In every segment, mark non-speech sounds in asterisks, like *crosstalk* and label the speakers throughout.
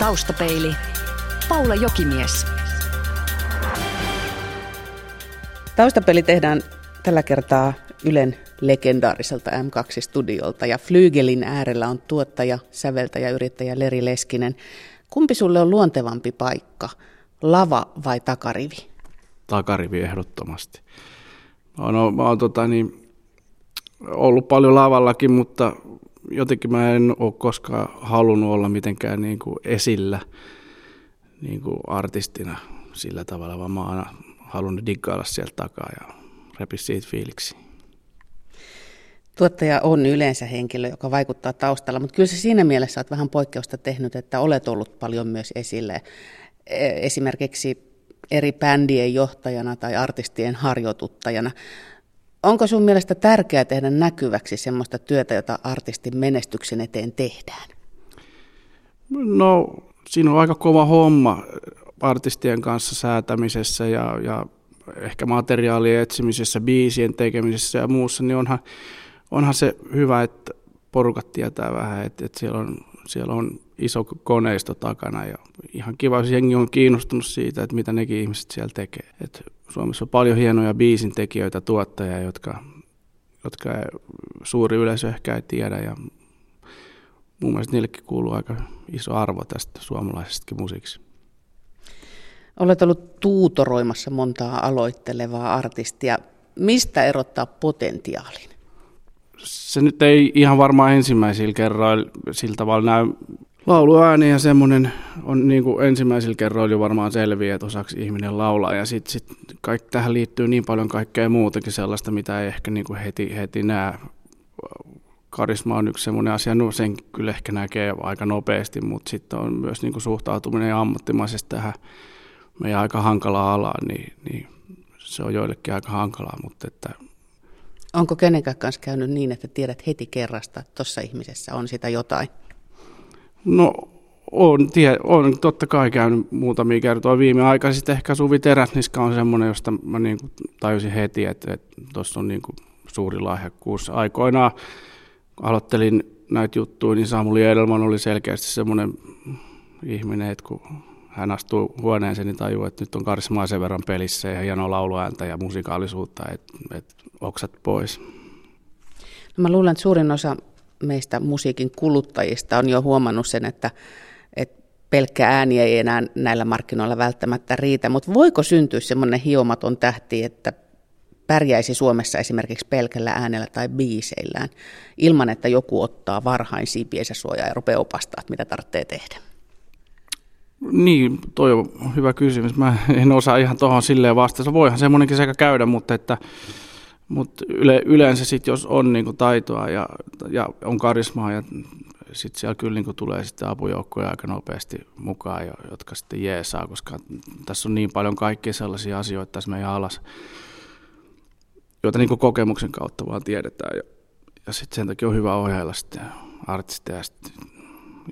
Speaker 1: Taustapeili. Paula Jokimies.
Speaker 2: Taustapeli tehdään tällä kertaa Ylen legendaariselta M2-studiolta ja Flygelin äärellä on tuottaja, säveltäjä, yrittäjä Leri Leskinen. Kumpi sulle on luontevampi paikka, lava vai takarivi?
Speaker 3: Takarivi ehdottomasti. Mä oon, mä oon tota, niin, ollut paljon lavallakin, mutta jotenkin mä en ole koskaan halunnut olla mitenkään niin kuin esillä niin kuin artistina sillä tavalla, vaan mä oon halunnut diggailla sieltä takaa ja repi siitä fiiliksi.
Speaker 2: Tuottaja on yleensä henkilö, joka vaikuttaa taustalla, mutta kyllä se siinä mielessä olet vähän poikkeusta tehnyt, että olet ollut paljon myös esille esimerkiksi eri bändien johtajana tai artistien harjoituttajana. Onko sun mielestä tärkeää tehdä näkyväksi sellaista työtä, jota artistin menestyksen eteen tehdään?
Speaker 3: No, siinä on aika kova homma artistien kanssa säätämisessä ja, ja ehkä materiaalien etsimisessä, biisien tekemisessä ja muussa, niin onhan, onhan se hyvä, että porukat tietää vähän, että, että siellä, on, siellä on iso koneisto takana ja ihan kiva, jos jengi on kiinnostunut siitä, että mitä nekin ihmiset siellä tekee. Et Suomessa on paljon hienoja biisin tekijöitä, tuottajia, jotka, jotka suuri yleisö ehkä ei tiedä ja mun mielestä niillekin kuuluu aika iso arvo tästä suomalaisestakin musiikista.
Speaker 2: Olet ollut tuutoroimassa montaa aloittelevaa artistia. Mistä erottaa potentiaalin?
Speaker 3: Se nyt ei ihan varmaan ensimmäisillä kerroilla sillä tavalla näy lauluääni ja semmoinen on niin kuin ensimmäisillä kerroilla jo varmaan selviä, että osaksi ihminen laulaa. Ja sitten sit kaik, tähän liittyy niin paljon kaikkea muutakin sellaista, mitä ei ehkä niin kuin heti, heti näe. Karisma on yksi semmoinen asia, no sen kyllä ehkä näkee aika nopeasti, mutta sitten on myös niin kuin suhtautuminen ammattimaisesti tähän meidän aika hankalaa alaa, niin, niin se on joillekin aika hankalaa, mutta että
Speaker 2: Onko kenenkään kanssa käynyt niin, että tiedät heti kerrasta, että tuossa ihmisessä on sitä jotain?
Speaker 3: No on, tie, on totta kai käynyt muutamia kertoja viime aika. Sitten ehkä Suvi Teräsniska on semmoinen, josta mä niin kuin tajusin heti, että tuossa on niin kuin suuri lahjakkuus. Aikoinaan, kun aloittelin näitä juttuja, niin Samuli Edelman oli selkeästi semmoinen ihminen, että kun hän astuu huoneeseen, niin tajuu, että nyt on karismaa sen verran pelissä ja hienoa lauluääntä ja musikaalisuutta, että, että oksat pois.
Speaker 2: No mä luulen, että suurin osa meistä musiikin kuluttajista on jo huomannut sen, että, että pelkkä ääni ei enää näillä markkinoilla välttämättä riitä, mutta voiko syntyä semmoinen hiomaton tähti, että pärjäisi Suomessa esimerkiksi pelkällä äänellä tai biiseillään, ilman että joku ottaa varhain siipiensä suojaa ja rupeaa opastaa, mitä tarvitsee tehdä?
Speaker 3: Niin, toi on hyvä kysymys. Mä en osaa ihan tuohon silleen vastata. Voihan semmoinenkin sekä käydä, mutta että mutta yle, yleensä sitten, jos on niinku taitoa ja, ja on karismaa ja sitten siellä kyllä niinku tulee sitten apujoukkoja aika nopeasti mukaan, jotka sitten jeesaa, koska tässä on niin paljon kaikkia sellaisia asioita tässä meidän alas, joita niinku kokemuksen kautta vaan tiedetään. Ja, ja sitten sen takia on hyvä ohjailla sitten artisteja, sitten,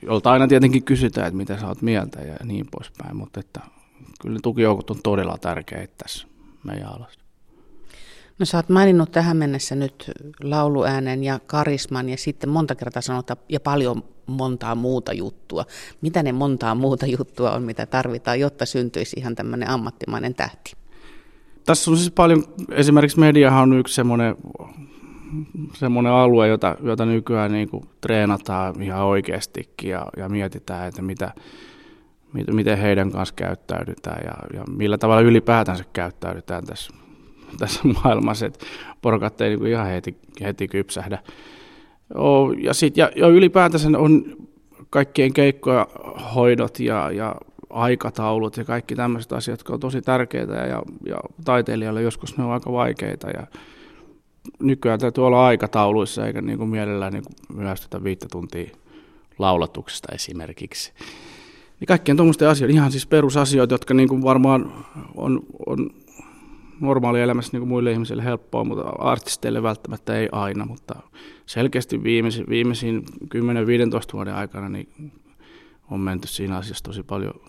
Speaker 3: jolta aina tietenkin kysytään, että mitä sä oot mieltä ja niin poispäin, mutta että kyllä tukijoukot on todella tärkeitä tässä meidän alassa.
Speaker 2: No sä oot maininnut tähän mennessä nyt lauluäänen ja karisman ja sitten monta kertaa sanotaan ja paljon montaa muuta juttua. Mitä ne montaa muuta juttua on, mitä tarvitaan, jotta syntyisi ihan tämmöinen ammattimainen tähti?
Speaker 3: Tässä on siis paljon, esimerkiksi mediahan on yksi semmoinen, semmoinen alue, jota, jota nykyään niin kuin treenataan ihan oikeastikin ja, ja mietitään, että mitä, miten heidän kanssa käyttäydytään ja, ja millä tavalla ylipäätänsä käyttäydytään tässä *laughs* tässä maailmassa, että porukat ei niin ihan heti, heti kypsähdä. Ja, sit, ja, ja ylipäätänsä on kaikkien keikkoja hoidot ja, ja aikataulut ja kaikki tämmöiset asiat, jotka on tosi tärkeitä ja, ja taiteilijalle joskus ne on aika vaikeita ja nykyään täytyy olla aikatauluissa eikä niin kuin mielellään niin kuin myöhästytä viittä tuntia laulatuksesta esimerkiksi. Niin kaikkien tuommoisten asioiden, ihan siis perusasioita, jotka niin kuin varmaan on, on normaalielämässä niin kuin muille ihmisille helppoa, mutta artisteille välttämättä ei aina, mutta selkeästi viimeisin, viimeisin 10-15 vuoden aikana niin on menty siinä asiassa tosi paljon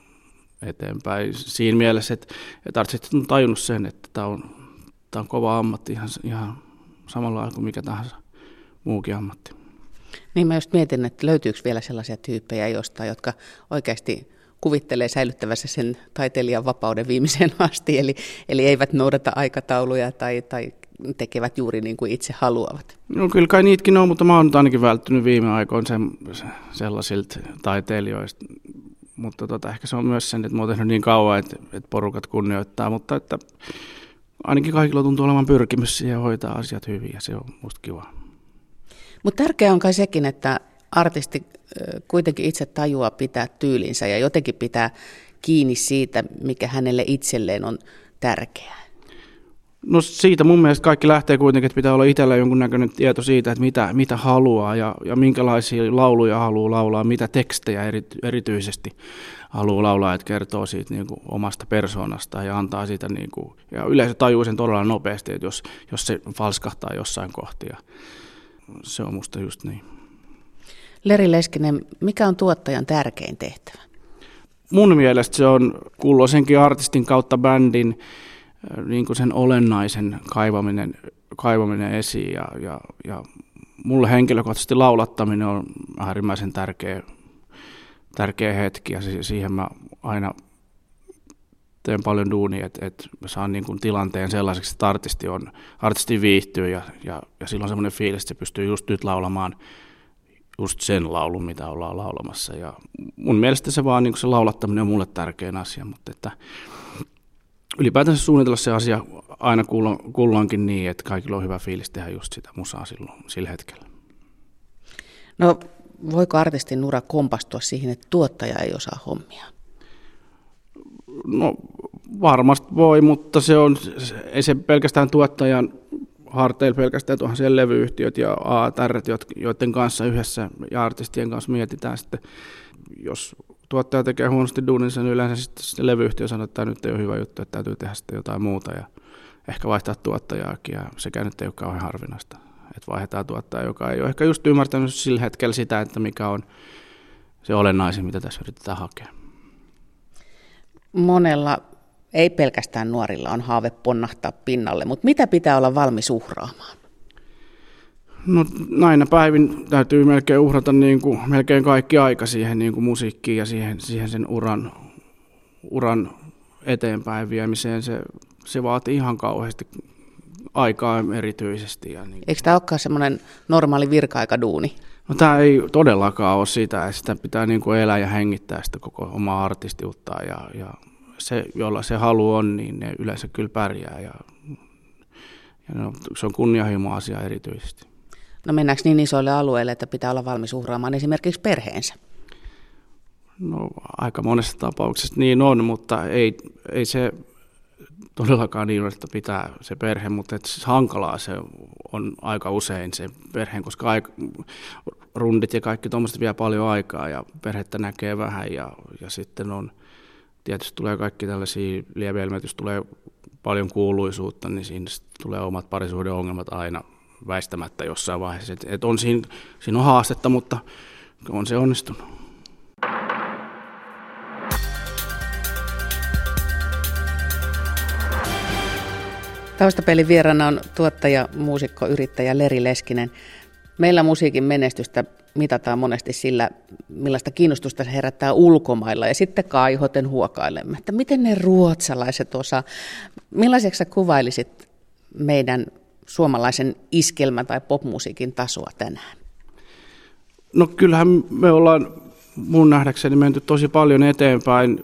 Speaker 3: eteenpäin. Siinä mielessä, että, että artistit on tajunnut sen, että tämä on, tämä on kova ammatti ihan, ihan samalla kuin mikä tahansa muukin ammatti.
Speaker 2: Niin mä just mietin, että löytyykö vielä sellaisia tyyppejä jostain, jotka oikeasti kuvittelee säilyttävässä sen taiteilijan vapauden viimeiseen *laughs* asti, eli, eli eivät noudata aikatauluja tai, tai tekevät juuri niin kuin itse haluavat.
Speaker 3: No kyllä kai niitäkin on, mutta mä oon nyt ainakin välttynyt viime aikoina sen, sellaisilta taiteilijoista. Mutta tota, ehkä se on myös sen, että mä oon tehnyt niin kauan, että, että porukat kunnioittaa, mutta että ainakin kaikilla tuntuu olevan pyrkimys siihen hoitaa asiat hyvin ja se on musta kiva.
Speaker 2: Mutta tärkeää on kai sekin, että artisti kuitenkin itse tajuaa pitää tyylinsä ja jotenkin pitää kiinni siitä, mikä hänelle itselleen on tärkeää.
Speaker 3: No siitä mun mielestä kaikki lähtee kuitenkin, että pitää olla itsellä jonkunnäköinen tieto siitä, että mitä, mitä haluaa ja, ja minkälaisia lauluja haluaa laulaa, mitä tekstejä eri, erityisesti haluaa laulaa, että kertoo siitä niin kuin omasta persoonasta ja antaa siitä, niin kuin, ja yleensä tajuu sen todella nopeasti, että jos, jos se falskahtaa jossain kohtia. Se on musta just niin.
Speaker 2: Leri Leskinen, mikä on tuottajan tärkein tehtävä?
Speaker 3: Mun mielestä se on kulloisenkin artistin kautta bändin niin kuin sen olennaisen kaivaminen, kaivaminen esiin. Ja, ja, ja mulle henkilökohtaisesti laulattaminen on äärimmäisen tärkeä, tärkeä hetki. Ja siihen mä aina teen paljon duunia, että, että mä saan niin kuin tilanteen sellaiseksi, että artisti, on, artisti viihtyy. Ja, ja, ja silloin semmoinen fiilis, että se pystyy just nyt laulamaan just sen laulun, mitä ollaan laulamassa. Ja mun mielestä se vaan niin se laulattaminen on mulle tärkein asia, mutta että ylipäätänsä suunnitella se asia aina kulloinkin niin, että kaikilla on hyvä fiilis tehdä just sitä musaa silloin, sillä hetkellä.
Speaker 2: No voiko artistin ura kompastua siihen, että tuottaja ei osaa hommia?
Speaker 3: No varmasti voi, mutta se on, ei se pelkästään tuottajan harteilla pelkästään tuohon siellä levyyhtiöt ja ATR, joiden kanssa yhdessä ja artistien kanssa mietitään sitten, jos tuottaja tekee huonosti duuninsa, niin yleensä sitten se levyyhtiö sanoo, että nyt ei ole hyvä juttu, että täytyy tehdä sitten jotain muuta ja ehkä vaihtaa tuottajaakin ja sekä nyt ei ole kauhean harvinaista, että vaihdetaan tuottaja, joka ei ole ehkä just ymmärtänyt sillä hetkellä sitä, että mikä on se olennaisin, mitä tässä yritetään hakea.
Speaker 2: Monella, ei pelkästään nuorilla, on haave ponnahtaa pinnalle, mutta mitä pitää olla valmis uhraamaan?
Speaker 3: No näinä päivin täytyy melkein uhrata niin kuin, melkein kaikki aika siihen niin kuin musiikkiin ja siihen, siihen sen uran, uran eteenpäin viemiseen. Se, se vaatii ihan kauheasti aikaa erityisesti. Ja niin.
Speaker 2: Eikö tämä olekaan semmoinen normaali virka-aikaduuni?
Speaker 3: No tämä ei todellakaan ole sitä, että sitä pitää niin kuin elää ja hengittää sitä koko omaa artistiutta ja, ja se, jolla se halu on, niin ne yleensä kyllä pärjää ja, ja no, se on kunnianhimo asia erityisesti.
Speaker 2: No mennäänkö niin isoille alueille, että pitää olla valmis uhraamaan esimerkiksi perheensä?
Speaker 3: No aika monessa tapauksessa niin on, mutta ei, ei se todellakaan niin ole, että pitää se perhe, mutta että siis hankalaa se on aika usein se perheen, koska aika, rundit ja kaikki tuommoiset vie paljon aikaa ja perhettä näkee vähän ja, ja sitten on, tietysti tulee kaikki tällaisia lieveilmiöitä, tulee paljon kuuluisuutta, niin siinä tulee omat parisuuden ongelmat aina väistämättä jossain vaiheessa. Et, et on siinä, siinä on haastetta, mutta on se onnistunut.
Speaker 2: Taustapelin vieraana on tuottaja, muusikko, yrittäjä Leri Leskinen. Meillä musiikin menestystä mitataan monesti sillä, millaista kiinnostusta se herättää ulkomailla ja sitten kaihoten huokailemme, että miten ne ruotsalaiset osaa. Millaiseksi sä kuvailisit meidän suomalaisen iskelmä- tai popmusiikin tasoa tänään?
Speaker 3: No kyllähän me ollaan mun nähdäkseni menty tosi paljon eteenpäin.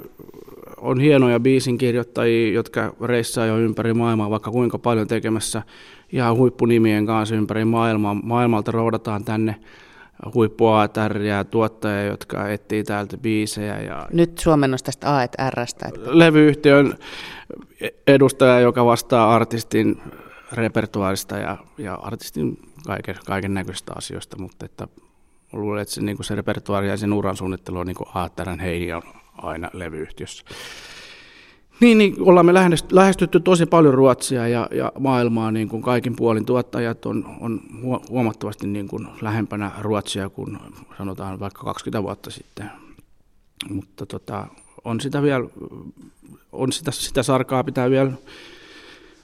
Speaker 3: On hienoja biisinkirjoittajia, jotka reissaa jo ympäri maailmaa, vaikka kuinka paljon tekemässä ihan huippunimien kanssa ympäri maailmaa. Maailmalta roudataan tänne huippuaatäriä tuottajia, jotka etsii täältä biisejä. Ja
Speaker 2: Nyt suomennos tästä A&Rstä.
Speaker 3: Levyyhtiön edustaja, joka vastaa artistin repertuaarista ja, ja artistin kaiken, kaiken näköisistä asioista, mutta että luulen, että se, niin se repertuaari ja sen uran suunnittelu on niin kuin Aatterän Heidi on aina levyyhtiössä. Niin, niin ollaan me lähestytty tosi paljon Ruotsia ja, ja maailmaa niin kuin kaikin puolin. Tuottajat on, on huomattavasti niin kuin lähempänä Ruotsia kuin sanotaan vaikka 20 vuotta sitten. Mutta tota, on sitä vielä, on sitä, sitä sarkaa pitää vielä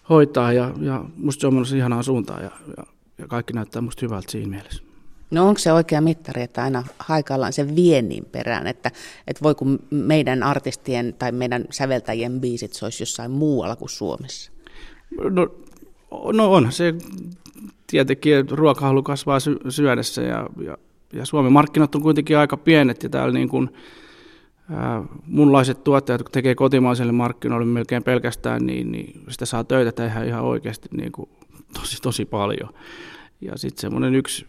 Speaker 3: hoitaa ja, ja musta se on menossa ihanaa suuntaan ja, ja, ja kaikki näyttää musta hyvältä siinä mielessä.
Speaker 2: No onko se oikea mittari, että aina haikaillaan sen viennin perään, että, että voi kun meidän artistien tai meidän säveltäjien biisit soisi jossain muualla kuin Suomessa?
Speaker 3: No, no on se tietenkin, ruokahalu kasvaa sy- syödessä ja, ja, ja Suomen markkinat on kuitenkin aika pienet ja täällä niin kuin, munlaiset tuottajat, kun tekee kotimaiselle markkinoille melkein pelkästään, niin, niin sitä saa töitä tehdä ihan oikeasti niin kuin tosi, tosi paljon. Ja sitten semmoinen yksi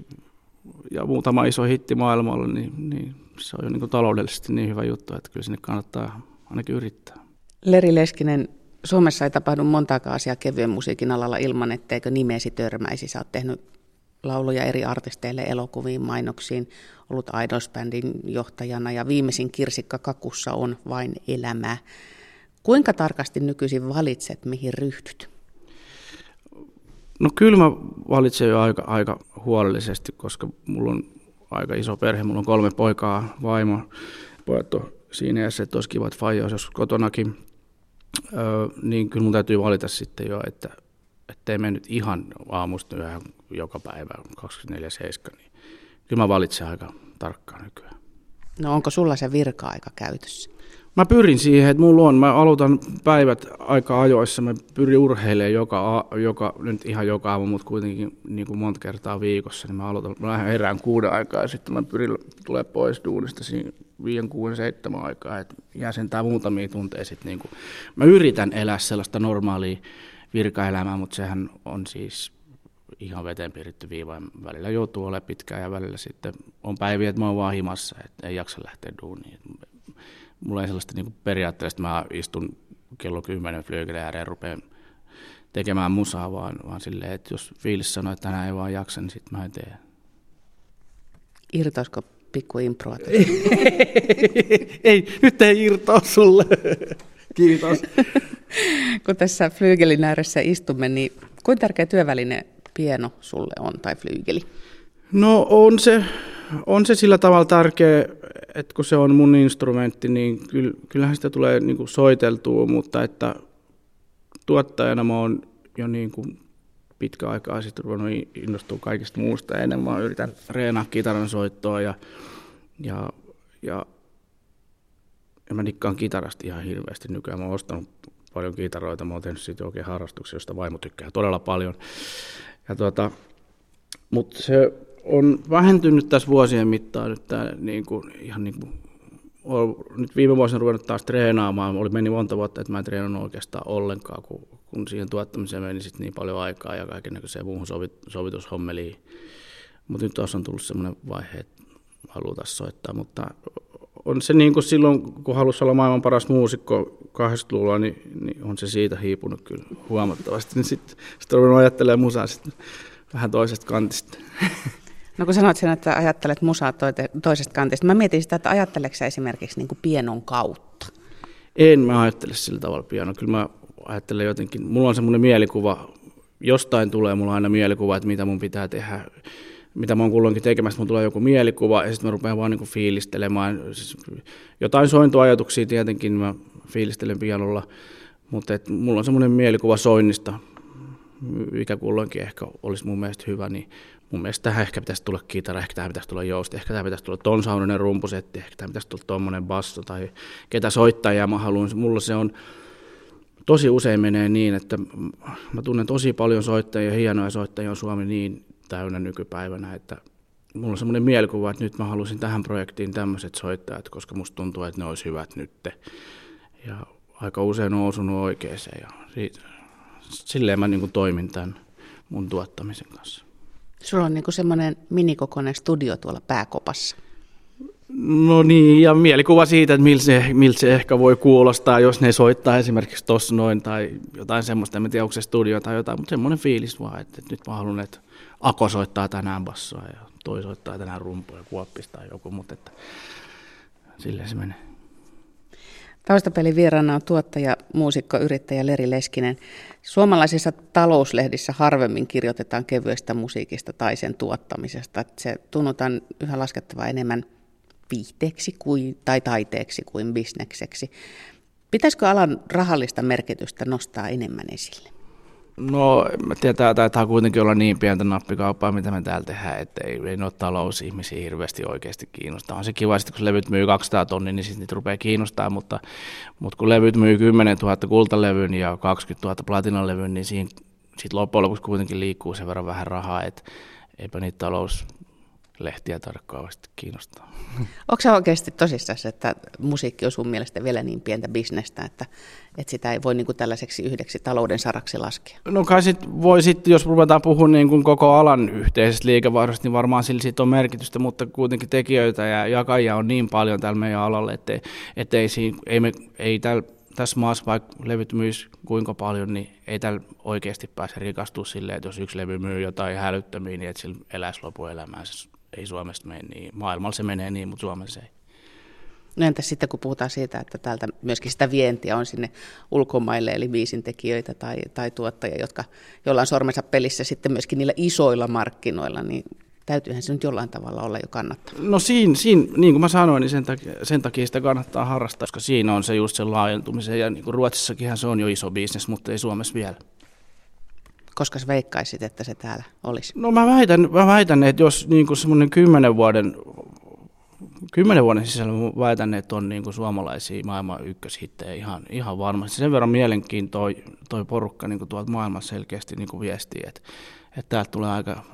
Speaker 3: ja muutama iso hitti maailmalla, niin, niin se on jo niin taloudellisesti niin hyvä juttu, että kyllä sinne kannattaa ainakin yrittää.
Speaker 2: Leri Leskinen, Suomessa ei tapahdu montaakaan asiaa kevyen musiikin alalla ilman, etteikö nimesi törmäisi. Sä oot tehnyt lauluja eri artisteille, elokuviin, mainoksiin, ollut Idols-bändin johtajana ja viimeisin Kirsikka Kakussa on vain elämää. Kuinka tarkasti nykyisin valitset, mihin ryhdyt?
Speaker 3: No kyllä mä valitsen jo aika, aika huolellisesti, koska mulla on aika iso perhe, mulla on kolme poikaa, vaimo, pojat on siinä iässä, että olisi kiva, että olisi kotonakin, öö, niin kyllä mun täytyy valita sitten jo, että ettei me nyt ihan aamusta yhä joka päivä 24-7, niin kyllä mä valitsen aika tarkkaan nykyään.
Speaker 2: No onko sulla se virka-aika käytössä?
Speaker 3: Mä pyrin siihen, että mulla on, mä aloitan päivät aika ajoissa, mä pyrin urheilemaan joka, joka nyt ihan joka aamu, mutta kuitenkin niin kuin monta kertaa viikossa, niin mä aloitan, mä lähden herään kuuden aikaa ja sitten mä pyrin tulee pois duunista siinä viiden, kuuden, seitsemän aikaa, että jää sentään muutamia tunteja sitten niin kuin, mä yritän elää sellaista normaalia virkaelämää, mutta sehän on siis ihan veteen piirretty viiva. Välillä joutuu olemaan pitkään ja välillä sitten on päiviä, että mä oon vaan himassa, että ei jaksa lähteä duuniin mulla ei sellaista niin periaatteessa, että mä istun kello 10 flygelle ääreen ja rupean tekemään musaa, vaan, vaan silleen, että jos fiilis sanoo, että tänään ei vaan jaksa, niin sitten mä en tee.
Speaker 2: Irtoisiko pikku improa? *laughs*
Speaker 3: ei, nyt ei irtoa sulle. *laughs* Kiitos.
Speaker 2: Kun tässä flyygelin ääressä istumme, niin kuinka tärkeä työväline pieno sulle on tai flyygeli?
Speaker 3: No on se, on se sillä tavalla tärkeä, että kun se on mun instrumentti, niin kyllähän sitä tulee niin kuin soiteltua, mutta että tuottajana mä oon jo niin kuin pitkä aikaa sitten ruvennut innostua kaikista muusta enemmän. Mä yritän reenaa kitaran soittoa ja, ja, ja, ja mä nikkaan kitarasta ihan hirveästi nykyään. Mä oon ostanut paljon kitaroita, mä oon tehnyt siitä oikein harrastuksia, josta vaimo tykkää todella paljon. Ja tuota, mutta se on vähentynyt tässä vuosien mittaan nyt tämä niin kuin, ihan niin kuin, nyt viime vuosina ruvennut taas treenaamaan. Oli meni monta vuotta, että mä en treenannut oikeastaan ollenkaan, kun, kun siihen tuottamiseen meni sit niin paljon aikaa ja kaikenlaiseen muuhun sovit, sovitushommeliin. Mutta nyt tuossa on tullut sellainen vaihe, että halutaan soittaa, mutta on se niin kuin silloin, kun halusi olla maailman paras muusikko 80-luvulla, niin, niin on se siitä hiipunut kyllä huomattavasti. Niin sitten sit on ruvennut ajattelemaan musaa sitten vähän toisesta kantista. *laughs*
Speaker 2: No kun sanoit sen, että ajattelet musaa toisesta kantista, mä mietin sitä, että ajatteleeko sä esimerkiksi niin kuin pienon kautta?
Speaker 3: En mä ajattele sillä tavalla piano. Kyllä mä ajattelen jotenkin, mulla on semmoinen mielikuva, jostain tulee mulla aina mielikuva, että mitä mun pitää tehdä, mitä mä oon kulloinkin tekemässä, mun tulee joku mielikuva ja sitten mä rupean vaan niin fiilistelemään. Siis jotain sointuajatuksia tietenkin mä fiilistelen pianolla, mutta et mulla on semmoinen mielikuva soinnista, mikä kulloinkin ehkä olisi mun mielestä hyvä, niin mun mielestä tähän ehkä pitäisi tulla kitara, ehkä tähän pitäisi tulla jousti, ehkä tähän pitäisi tulla ton saunainen rumpusetti, ehkä tähän pitäisi tulla tuommoinen basso tai ketä soittajia mä haluan. Mulla se on, tosi usein menee niin, että mä tunnen tosi paljon soittajia, hienoja soittajia on Suomi niin täynnä nykypäivänä, että mulla on semmoinen mielikuva, että nyt mä haluaisin tähän projektiin tämmöiset soittajat, koska musta tuntuu, että ne olisi hyvät nytte. Ja aika usein on osunut oikeeseen ja siitä, silleen mä niin toimin tämän mun tuottamisen kanssa.
Speaker 2: Sulla on niinku semmoinen minikokoinen studio tuolla pääkopassa.
Speaker 3: No niin, ja mielikuva siitä, että miltä se, miltä se ehkä voi kuulostaa, jos ne soittaa esimerkiksi tuossa noin tai jotain semmoista, en tiedä onko se studio tai jotain, mutta semmoinen fiilis vaan, että, että nyt mä haluan, että Ako soittaa tänään bassoa ja toi soittaa tänään rumpuja, kuoppista tai joku, mutta että silleen se menee.
Speaker 2: Taustapelin vieraana on tuottaja, muusikko, yrittäjä Leri Leskinen. Suomalaisissa talouslehdissä harvemmin kirjoitetaan kevyestä musiikista tai sen tuottamisesta. Se tunnutaan yhä laskettava enemmän viihteeksi kuin, tai taiteeksi kuin bisnekseksi. Pitäisikö alan rahallista merkitystä nostaa enemmän esille?
Speaker 3: No, mä tiedän, tämä taitaa kuitenkin olla niin pientä nappikauppaa, mitä me täällä tehdään, että ei, ei ole talousihmisiä hirveästi oikeasti kiinnostaa. On se kiva, että kun levyt myy 200 tonnia, niin sitten niitä rupeaa kiinnostaa, mutta, mutta kun levyt myy 10 000 kultalevyn ja 20 000 platinalevyn, niin siinä sitten loppujen lopuksi kuitenkin liikkuu sen verran vähän rahaa, että eipä niitä talous lehtiä tarkkaavasti kiinnostaa.
Speaker 2: Onko se oikeasti tosissaan, että musiikki on sun mielestä vielä niin pientä bisnestä, että, että sitä ei voi niin kuin tällaiseksi yhdeksi talouden saraksi laskea?
Speaker 3: No kai sit voi sitten, jos ruvetaan puhumaan niin kuin koko alan yhteisestä liikevaihdosta, niin varmaan sillä sit on merkitystä, mutta kuitenkin tekijöitä ja jakajia on niin paljon tällä meidän alalle, että, että ei, siinä, ei, me, ei tällä tässä maassa, vaikka levyt myisi kuinka paljon, niin ei tällä oikeasti pääse rikastua silleen, että jos yksi levy myy jotain hälyttömiä, niin että sillä eläisi lopuelämäänsä ei Suomesta mene niin. Maailmalla se menee niin, mutta Suomessa ei.
Speaker 2: No entäs sitten, kun puhutaan siitä, että täältä myöskin sitä vientiä on sinne ulkomaille, eli biisintekijöitä tai, tai tuottajia, jotka, joilla on sormensa pelissä sitten myöskin niillä isoilla markkinoilla, niin täytyyhän se nyt jollain tavalla olla jo kannattaa.
Speaker 3: No siinä, siinä niin kuin mä sanoin, niin sen takia, sen takia sitä kannattaa harrastaa, koska siinä on se just se laajentumisen, ja niin kuin Ruotsissakin se on jo iso bisnes, mutta ei Suomessa vielä.
Speaker 2: Koska sä veikkaisit, että se täällä olisi?
Speaker 3: No mä väitän, mä väitän että jos niin semmoinen kymmenen vuoden, kymmenen vuoden sisällä mä väitän, että on niin kuin suomalaisia maailman ykköshittejä ihan, ihan varmasti. Sen verran mielenkiintoa toi porukka niin kuin tuolta maailmassa selkeästi niin kuin viestii, että, että täältä tulee aika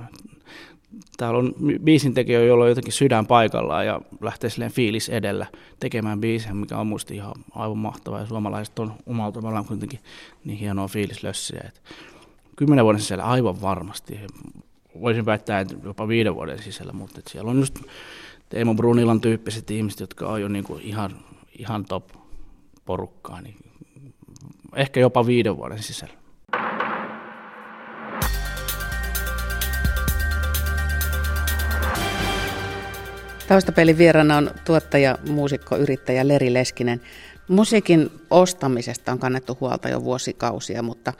Speaker 3: täällä on biisintekijä, jolla on jotenkin sydän paikallaan ja lähtee silleen fiilis edellä tekemään biisiä, mikä on musta ihan aivan mahtavaa. Ja suomalaiset on omalla tavallaan kuitenkin niin hienoa fiilislössiä. Että kymmenen vuoden sisällä aivan varmasti. Voisin väittää, että jopa viiden vuoden sisällä, mutta siellä on just Teemo Brunilan tyyppiset ihmiset, jotka on jo niin kuin ihan, ihan top porukkaa, niin ehkä jopa viiden vuoden sisällä.
Speaker 2: Taustapelin vieraana on tuottaja, muusikko, yrittäjä Leri Leskinen. Musiikin ostamisesta on kannettu huolta jo vuosikausia, mutta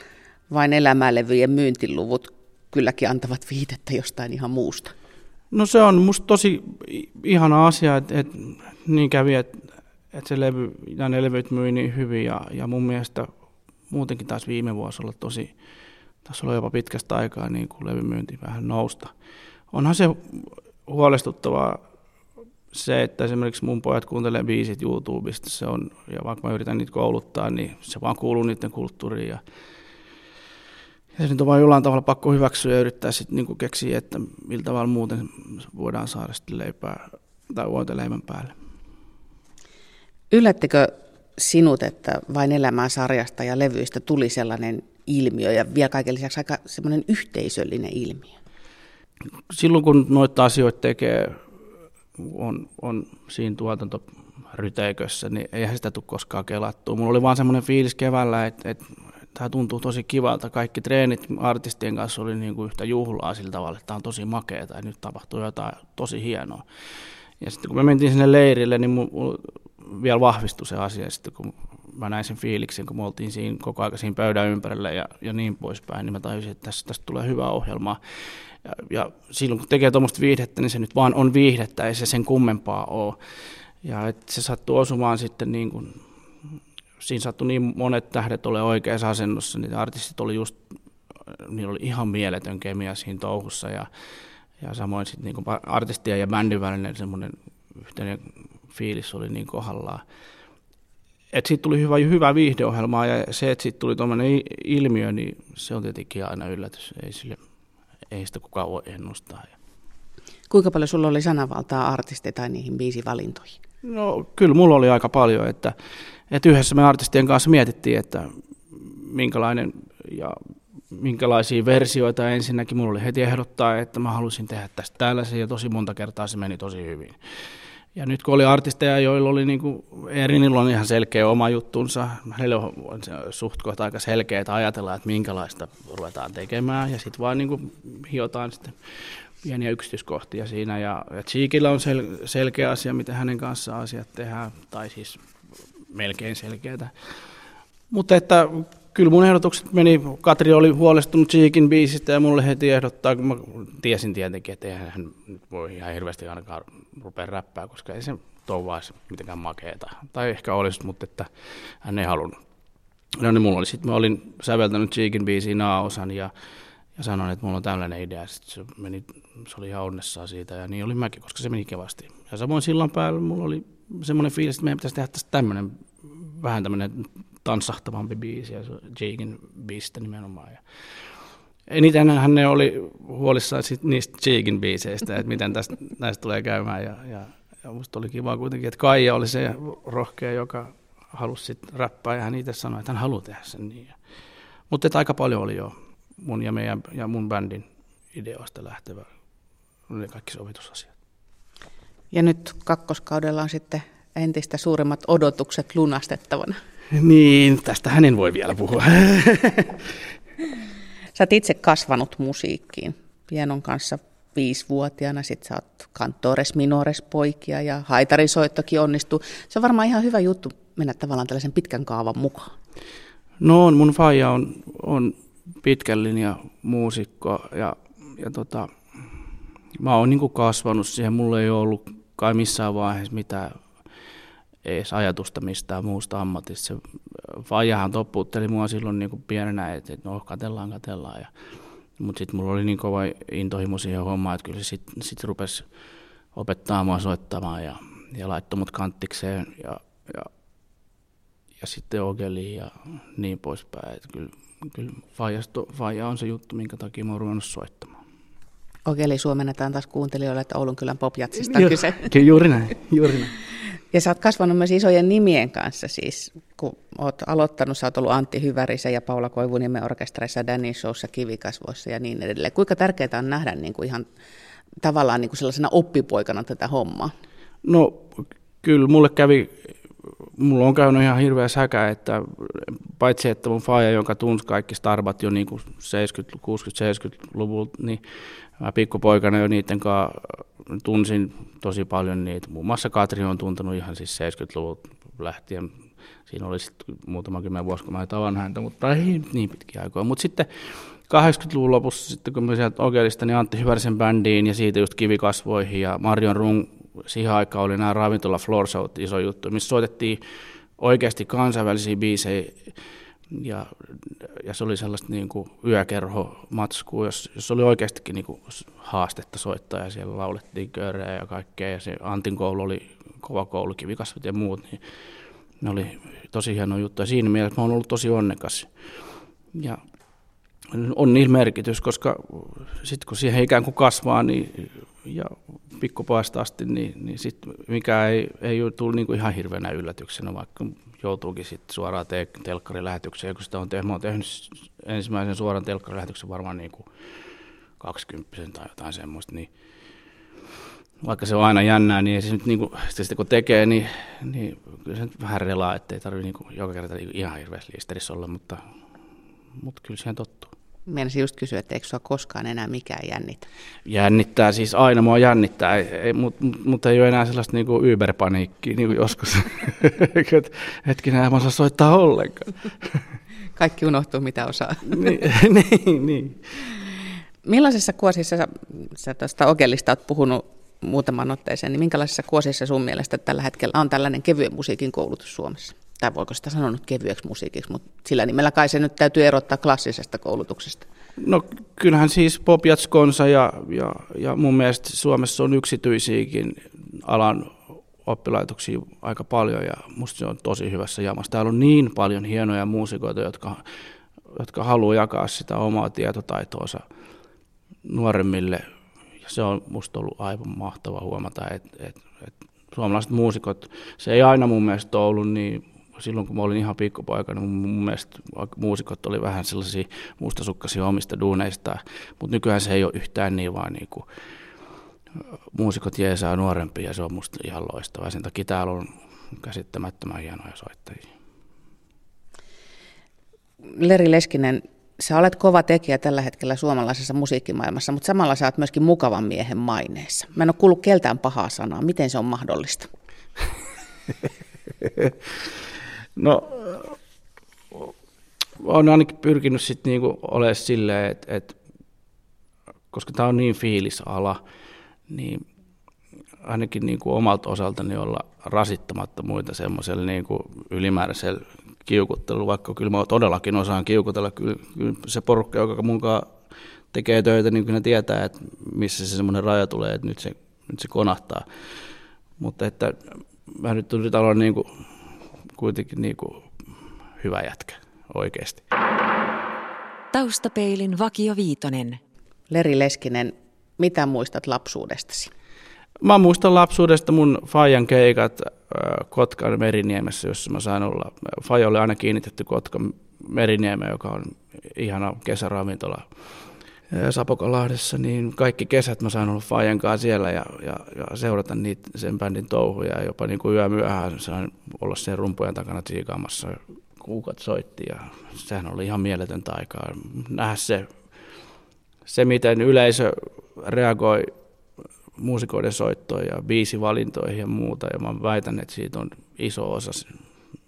Speaker 2: vain elämälevyjen myyntiluvut kylläkin antavat viitettä jostain ihan muusta.
Speaker 3: No se on musta tosi ihana asia, että, että niin kävi, että, että se levy ja ne levyt myi niin hyvin ja, ja mun mielestä muutenkin taas viime vuosi olla tosi, tässä oli jopa pitkästä aikaa niin kuin levymyynti vähän nousta. Onhan se huolestuttavaa se, että esimerkiksi mun pojat kuuntelee biisit YouTubesta, se on, ja vaikka mä yritän niitä kouluttaa, niin se vaan kuuluu niiden kulttuuriin ja se nyt on vain jollain tavalla pakko hyväksyä ja yrittää sitten niinku keksiä, että millä tavalla muuten voidaan saada sitten leipää tai voita leivän päälle.
Speaker 2: Yllättikö sinut, että vain elämää sarjasta ja levyistä tuli sellainen ilmiö ja vielä kaiken lisäksi aika semmoinen yhteisöllinen ilmiö?
Speaker 3: Silloin kun noita asioita tekee, on, on siinä tuotantoryteikössä, niin eihän sitä tule koskaan kelattua. Mulla oli vaan semmoinen fiilis keväällä, että, että tämä tuntuu tosi kivalta. Kaikki treenit artistien kanssa oli niin kuin yhtä juhlaa sillä tavalla, että tämä on tosi makeata ja nyt tapahtuu jotain tosi hienoa. Ja sitten kun me mentiin sinne leirille, niin mulla vielä vahvistui se asia, sitten kun mä näin sen fiiliksen, kun me oltiin siinä koko ajan siinä pöydän ympärillä ja, ja niin poispäin, niin mä tajusin, että tästä, tästä tulee hyvä ohjelma. Ja, ja silloin kun tekee tuommoista viihdettä, niin se nyt vaan on viihdettä, ei se sen kummempaa ole. Ja että se sattuu osumaan sitten niin kuin siinä sattui niin monet tähdet ole oikeassa asennossa, niin artistit oli just, niillä oli ihan mieletön kemia siinä touhussa ja, ja samoin sitten niin artistien ja bändin välinen semmoinen yhteinen fiilis oli niin kohdallaan. Et siitä tuli hyvä, hyvä viihdeohjelma ja se, että siitä tuli tuommoinen ilmiö, niin se on tietenkin aina yllätys. Ei, sille, ei sitä kukaan voi ennustaa.
Speaker 2: Kuinka paljon sulla oli sananvaltaa artisti tai niihin biisivalintoihin?
Speaker 3: No kyllä mulla oli aika paljon, että että yhdessä me artistien kanssa mietittiin, että minkälainen ja minkälaisia versioita ensinnäkin. Mulla oli heti ehdottaa, että mä halusin tehdä tästä tällaisen ja tosi monta kertaa se meni tosi hyvin. Ja nyt kun oli artisteja, joilla oli niin kuin, Erinillä on ihan selkeä oma juttunsa, hänelle on suht kohta aika selkeä, että ajatellaan, että minkälaista ruvetaan tekemään, ja sitten vaan niin kuin, hiotaan sitten pieniä yksityiskohtia siinä, ja, ja Cheekillä on sel, selkeä asia, miten hänen kanssaan asiat tehdään, tai siis melkein selkeätä. Mutta että kyllä mun ehdotukset meni, Katri oli huolestunut Cheekin biisistä ja mulle heti ehdottaa, kun mä tiesin tietenkin, että eihän hän voi ihan hirveästi ainakaan rupea räppää, koska ei se touvaisi mitenkään makeeta. Tai ehkä olisi, mutta että hän ei halunnut. No niin, mulla oli sit, mä olin säveltänyt Cheekin biisiin A-osan ja, ja sanoin, että mulla on tällainen idea. Sitten se, meni, se oli ihan onnessaan siitä ja niin oli mäkin, koska se meni kevasti. Ja samoin sillan päällä mulla oli semmoinen fiilis, että meidän pitäisi tehdä tästä tämmöinen vähän tämmöinen tanssahtavampi biisi ja se Cheekin biisistä nimenomaan. Ja eniten hän ne oli huolissaan sit niistä Cheekin biiseistä, että miten tästä, näistä tulee käymään. Ja, ja, ja musta oli kiva kuitenkin, että Kaija oli se rohkea, joka halusi sitten räppää ja hän itse sanoi, että hän haluaa tehdä sen niin. Mutta aika paljon oli jo mun ja meidän ja mun bändin ideoista lähtevä ne kaikki sovitusasiat.
Speaker 2: Ja nyt kakkoskaudella on sitten entistä suuremmat odotukset lunastettavana.
Speaker 3: Niin, tästä hänen voi vielä puhua. *laughs*
Speaker 2: Sä oot itse kasvanut musiikkiin. Pienon kanssa viisivuotiaana, sit sä oot kantores minores poikia ja haitarisoittokin onnistuu. Se on varmaan ihan hyvä juttu mennä tavallaan tällaisen pitkän kaavan mukaan.
Speaker 3: No on, mun faija on, on pitkän linja muusikko ja, ja tota, mä oon niin kasvanut siihen, mulla ei ollut kai missään vaiheessa mitään edes ajatusta mistään muusta ammatista. Se faijahan toppuutteli mua silloin niin kuin pienenä, että, no katellaan, katellaan. Ja, mutta sitten mulla oli niin kova intohimo siihen hommaan, että kyllä se sitten sit rupesi opettaa mua soittamaan ja, ja laittoi mut kanttikseen ja, ja, ja sitten ogeliin ja niin poispäin. Että kyllä, kyllä faija on se juttu, minkä takia mä oon ruvennut soittamaan.
Speaker 2: Ogeli suomennetaan taas kuuntelijoille, että Oulun kylän popjatsista on kyse.
Speaker 3: Kyllä, juuri näin, juuri näin.
Speaker 2: Ja sä oot kasvanut myös isojen nimien kanssa siis, kun oot aloittanut, sä oot ollut Antti Hyvärisen ja Paula Koivuniemen orkestereissa, Danny Showssa, Kivikasvoissa ja niin edelleen. Kuinka tärkeää on nähdä niin kuin ihan tavallaan niin kuin sellaisena oppipoikana tätä hommaa?
Speaker 3: No kyllä mulle kävi, mulla on käynyt ihan hirveä säkä, että paitsi että mun faija, jonka tunsi kaikki starbat jo niin kuin 70, 60, 70-luvulta, niin mä pikkupoikana jo niiden kanssa tunsin tosi paljon niitä. Muun muassa Katri on tuntenut ihan siis 70-luvulta lähtien. Siinä oli sitten muutama kymmenen vuosi, kun mä tavannut häntä, mutta ei niin pitkiä aikoja. Mutta sitten 80-luvun lopussa, sitten kun mä sieltä Okelista, niin Antti Hyvärisen bändiin ja siitä just kivikasvoihin ja Marion Rung, siihen aikaan oli nämä ravintola floor show iso juttu, missä soitettiin oikeasti kansainvälisiä biisejä ja, ja se oli sellaista niin kuin yökerho-matskua, jos, jos oli oikeastikin niin kuin haastetta soittaa ja siellä laulettiin köörejä ja kaikkea ja se Antin koulu oli kova koulu, kivikasvit ja muut, niin ne oli tosi hieno juttu ja siinä mielessä mä oon ollut tosi onnekas. Ja on niillä merkitys, koska sitten kun siihen ikään kuin kasvaa niin, ja pikkupojasta asti, niin, niin sit mikä ei, ei tullut niin kuin ihan hirveänä yllätyksenä, vaikka joutuukin sitten suoraan te- telkkarilähetykseen, kun sitä on tehnyt, oon tehnyt ensimmäisen suoran telkkarilähetyksen varmaan niin kuin 20 tai jotain semmoista, niin vaikka se on aina jännää, niin ei se nyt niin kuin, sitten kun tekee, niin, niin kyllä se nyt vähän relaa, ettei tarvitse niin kuin, joka kerta ihan hirveästi liisterissä olla, mutta, mutta kyllä siihen tottuu.
Speaker 2: Meinasin just kysyä, että eikö sinua koskaan enää mikään jännitä?
Speaker 3: Jännittää, siis aina mua jännittää, ei, mutta mut ei ole enää sellaista niinku Uber-paniikkia niin kuin joskus. *laughs* Hetkinen, en osaa soittaa ollenkaan. *laughs*
Speaker 2: Kaikki unohtuu, mitä osaa. *laughs*
Speaker 3: niin, niin, niin.
Speaker 2: Millaisessa kuosissa, sä, sä tuosta Ogelista olet puhunut muutaman otteeseen, niin minkälaisessa kuosissa sun mielestä tällä hetkellä on tällainen kevyen musiikin koulutus Suomessa? Tai voiko sitä sanoa nyt kevyeksi musiikiksi, mutta sillä nimellä kai se nyt täytyy erottaa klassisesta koulutuksesta.
Speaker 3: No kyllähän siis Pop Jatskonsa ja, ja, ja mun mielestä Suomessa on yksityisiäkin alan oppilaitoksia aika paljon ja musta se on tosi hyvässä jamassa. Täällä on niin paljon hienoja muusikoita, jotka, jotka haluaa jakaa sitä omaa tietotaitoonsa nuoremmille. Ja se on musta ollut aivan mahtava huomata, että, että, että suomalaiset muusikot, se ei aina mun mielestä ollut niin silloin kun mä olin ihan pikkupoika, niin mun mielestä muusikot oli vähän sellaisia mustasukkaisia omista duuneista, mutta nykyään se ei ole yhtään niin, vaan niin kuin, muusikot jeesaa nuorempia ja se on musta ihan loistavaa. Sen takia täällä on käsittämättömän hienoja soittajia.
Speaker 2: Leri Leskinen, sä olet kova tekijä tällä hetkellä suomalaisessa musiikkimaailmassa, mutta samalla sä oot myöskin mukavan miehen maineessa. Mä en ole kuullut keltään pahaa sanaa. Miten se on mahdollista? *laughs*
Speaker 3: No, olen ainakin pyrkinyt sitten niinku olemaan silleen, että et, koska tämä on niin fiilisala, niin ainakin niinku omalta osaltani olla rasittamatta muita semmoisella niinku ylimääräisellä kiukuttelu, vaikka kyllä mä todellakin osaan kiukutella. Kyllä, kyllä se porukka, joka munkaan tekee töitä, niin kyllä tietää, että missä se semmoinen raja tulee, että nyt se, nyt se konahtaa. Mutta että mä nyt yritän olla niin kuin, kuitenkin niin kuin hyvä jätkä oikeasti.
Speaker 1: Taustapeilin Vakio Viitonen.
Speaker 2: Leri Leskinen, mitä muistat lapsuudestasi?
Speaker 3: Mä muistan lapsuudesta mun Fajan keikat Kotkan Meriniemessä, jossa mä sain olla. Faja oli aina kiinnitetty Kotkan Meriniemeen, joka on ihana kesäravintola Sapokalahdessa, niin kaikki kesät mä sain olla Fajan kanssa siellä ja, ja, ja seurata niitä, sen bändin touhuja ja jopa niin kuin yömyöhään sain olla sen rumpujen takana tsiikaamassa. Kuukat soitti ja sehän oli ihan mieletöntä aikaa. Nähdä se, se miten yleisö reagoi muusikoiden soittoon ja biisivalintoihin ja muuta. Ja mä väitän, että siitä on iso osa,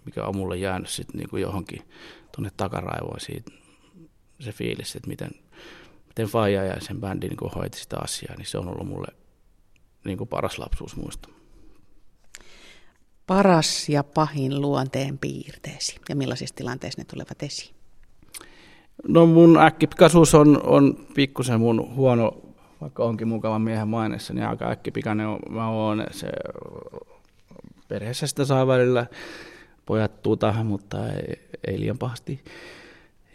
Speaker 3: mikä on mulle jäänyt sitten niin kuin johonkin tuonne takaraivoon siitä, se fiilis, että miten, miten Faija ja sen bändi niin kuin hoiti sitä asiaa, niin se on ollut mulle niin kuin paras lapsuusmuisto.
Speaker 2: Paras ja pahin luonteen piirteesi ja millaisissa tilanteissa ne tulevat esiin?
Speaker 3: No mun äkkipikaisuus on, on pikkusen mun huono vaikka onkin mukavan miehen mainessa, niin aika äkkipikainen mä oon. Se, perheessä sitä saa välillä pojat tuuta, mutta ei, ei liian pahasti.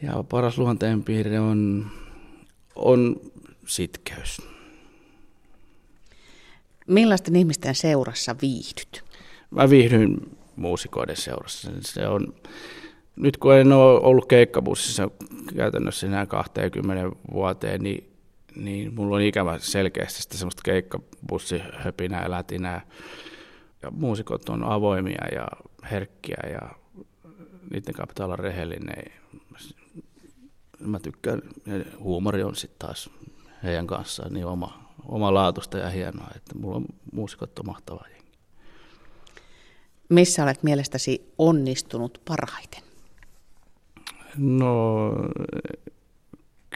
Speaker 3: Ja paras luonteenpiirre on, on sitkeys.
Speaker 2: Millaisten ihmisten seurassa viihdyt?
Speaker 3: Mä viihdyn muusikoiden seurassa. Se on, nyt kun en ole ollut keikkabussissa käytännössä enää 20 vuoteen, niin niin mulla on ikävä selkeästi sitä semmoista keikkabussihöpinää ja lätinää. Ja muusikot on avoimia ja herkkiä ja niiden kanssa pitää olla rehellinen. Mä tykkään, huumori on sitten taas heidän kanssaan niin oma, oma laatusta ja hienoa, että mulla on muusikot on mahtava jengi.
Speaker 2: Missä olet mielestäsi onnistunut parhaiten?
Speaker 3: No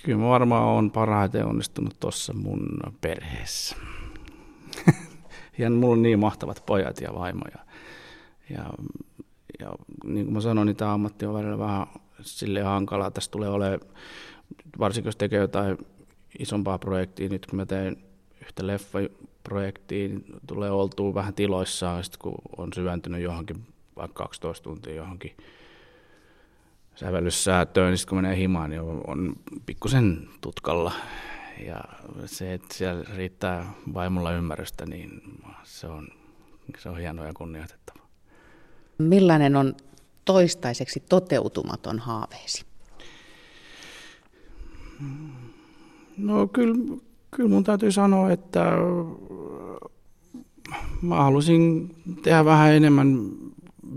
Speaker 3: Kyllä mä varmaan on parhaiten onnistunut tuossa mun perheessä. *laughs* ja mulla on niin mahtavat pojat ja vaimo. Ja, ja, ja niin kuin mä sanoin, niin tämä ammatti on välillä vähän sille hankalaa. Tässä tulee olemaan, varsinkin jos tekee jotain isompaa projektia, nyt kun mä teen yhtä leffaprojektia, niin tulee oltua vähän tiloissaan, sit kun on syventynyt johonkin vaikka 12 tuntia johonkin sävellyssäätöön, niin sitten kun menee himaan, niin on, on pikkusen tutkalla. Ja se, että siellä riittää vaimolla ymmärrystä, niin se on, se on hienoa ja kunnioitettava.
Speaker 2: Millainen on toistaiseksi toteutumaton haaveesi?
Speaker 3: No kyllä, kyllä mun täytyy sanoa, että mä halusin tehdä vähän enemmän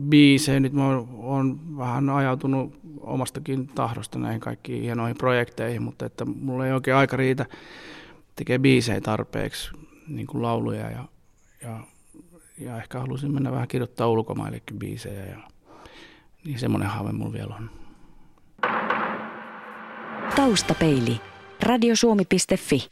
Speaker 3: biisejä. Nyt mä oon vähän ajautunut omastakin tahdosta näihin kaikkiin hienoihin projekteihin, mutta että mulla ei oikein aika riitä tekee biisejä tarpeeksi, niin kuin lauluja ja, ja, ja ehkä halusin mennä vähän kirjoittaa ulkomaillekin biisejä ja niin semmoinen haave mulla vielä on.
Speaker 1: Taustapeili. Radiosuomi.fi.